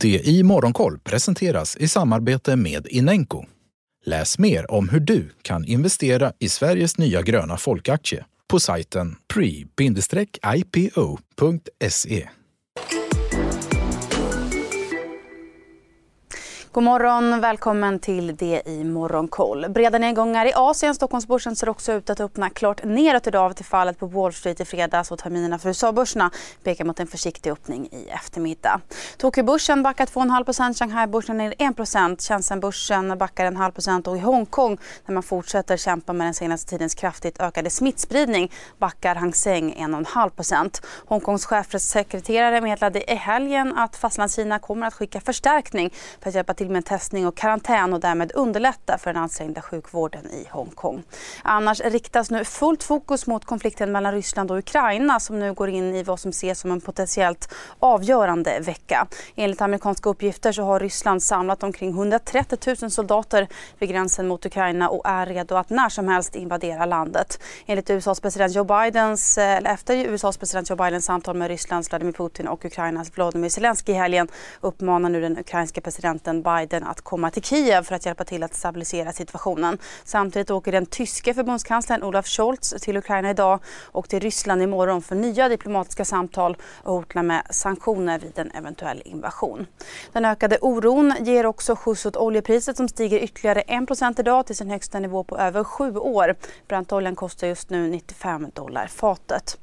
Det i Morgonkoll presenteras i samarbete med Inenco. Läs mer om hur du kan investera i Sveriges nya gröna folkaktie på sajten pre-ipo.se. God morgon, välkommen till det i Morgonkoll. Breda nedgångar i Asien. Stockholmsbörsen ser också ut att öppna klart neråt idag efter fallet på Wall Street i fredags och terminerna för USA-börserna pekar mot en försiktig öppning i eftermiddag. Tokyobörsen backar 2,5% Shanghai-börsen ner 1 Shenzhen-börsen backar en halv procent och i Hongkong där man fortsätter kämpa med den senaste tidens kraftigt ökade smittspridning backar Hang Seng 1,5% Hongkongs chefssekreterare meddelade i helgen att Fastlandskina kommer att skicka förstärkning för att hjälpa till med testning och karantän och därmed underlätta för den ansträngda sjukvården i Hongkong. Annars riktas nu fullt fokus mot konflikten mellan Ryssland och Ukraina som nu går in i vad som ses som en potentiellt avgörande vecka. Enligt amerikanska uppgifter så har Ryssland samlat omkring 130 000 soldater vid gränsen mot Ukraina och är redo att när som helst invadera landet. Enligt USAs president Joe Bidens, efter USAs president Joe Bidens samtal med Rysslands Vladimir Putin och Ukrainas Volodymyr Zelensky i helgen uppmanar nu den ukrainska presidenten Biden att komma till Kiev för att hjälpa till att stabilisera situationen. Samtidigt åker den tyske förbundskanslern Olaf Scholz till Ukraina idag och till Ryssland imorgon för nya diplomatiska samtal och hotar med sanktioner vid en eventuell invasion. Den ökade oron ger också skjuts åt oljepriset som stiger ytterligare 1 idag till sin högsta nivå på över sju år. Brantoljan kostar just nu 95 dollar fatet.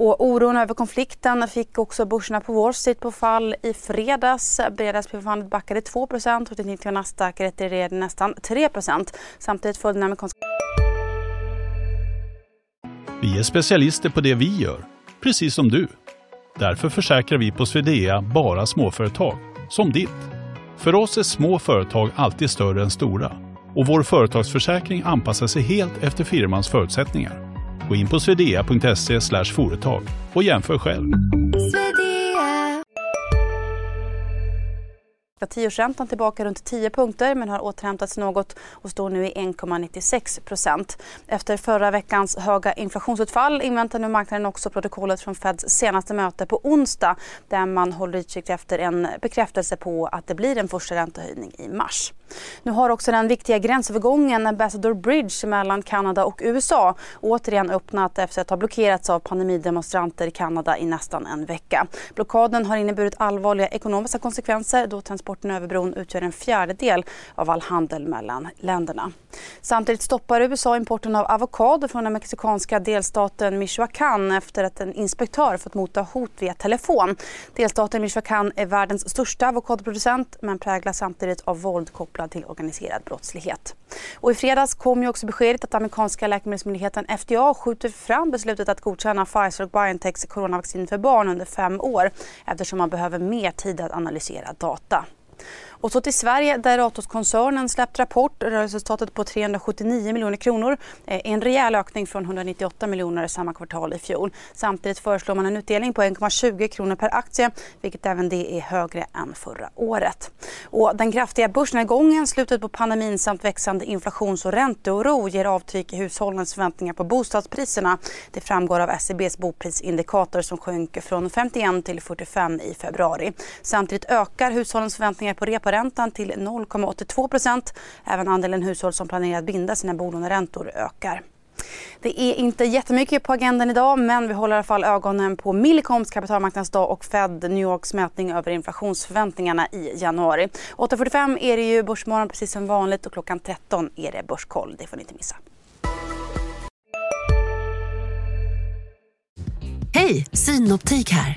Och oron över konflikten fick också börserna på Wall Street på fall i fredags. Fredagsbörsfallet backade 2% och det 90 Nasdaq retirerade nästan 3% Samtidigt föll den amerikanska... Vi är specialister på det vi gör, precis som du. Därför försäkrar vi på Swedea bara småföretag, som ditt. För oss är små företag alltid större än stora och vår företagsförsäkring anpassar sig helt efter firmans förutsättningar. Gå in på swedea.se företag och jämför själv. Tioårsräntan tillbaka runt 10 punkter men har återhämtats något och står nu i 1,96 procent. Efter förra veckans höga inflationsutfall inväntar nu marknaden också protokollet från Feds senaste möte på onsdag där man håller utkik efter en bekräftelse på att det blir en första räntehöjning i mars. Nu har också den viktiga gränsövergången Ambassador Bridge mellan Kanada och USA återigen öppnat efter att ha blockerats av pandemidemonstranter i Kanada i nästan en vecka. Blockaden har inneburit allvarliga ekonomiska konsekvenser då transporten över bron utgör en fjärdedel av all handel mellan länderna. Samtidigt stoppar USA importen av avokado från den mexikanska delstaten Michoacán efter att en inspektör fått motta hot via telefon. Delstaten Michoacán är världens största avokadoproducent men präglas samtidigt av våld kopplat kopplad till organiserad brottslighet. Och I fredags kom ju också beskedet att amerikanska läkemedelsmyndigheten FDA skjuter fram beslutet att godkänna Pfizer och Biontechs coronavaccin för barn under fem år eftersom man behöver mer tid att analysera data. Och så till Sverige där Ratos-koncernen släppt rapport. Rörelseresultatet på 379 miljoner kronor. Eh, en rejäl ökning från 198 miljoner samma kvartal i fjol. Samtidigt föreslår man en utdelning på 1,20 kronor per aktie vilket även det är högre än förra året. Och den kraftiga börsnedgången, slutet på pandemin samt växande inflations och ränteoro ger avtryck i hushållens förväntningar på bostadspriserna. Det framgår av SCBs boprisindikator som sjönk från 51 till 45 i februari. Samtidigt ökar hushållens förväntningar på repa reporäntan till 0,82 procent. Även andelen hushåll som planerar att binda sina bolåneräntor ökar. Det är inte jättemycket på agendan idag men vi håller i alla fall ögonen på Millicoms kapitalmarknadsdag och Fed New Yorks mätning över inflationsförväntningarna i januari. 8.45 är det ju Börsmorgon precis som vanligt och klockan 13 är det Börskoll. Det får ni inte missa. Hej, Synoptik här.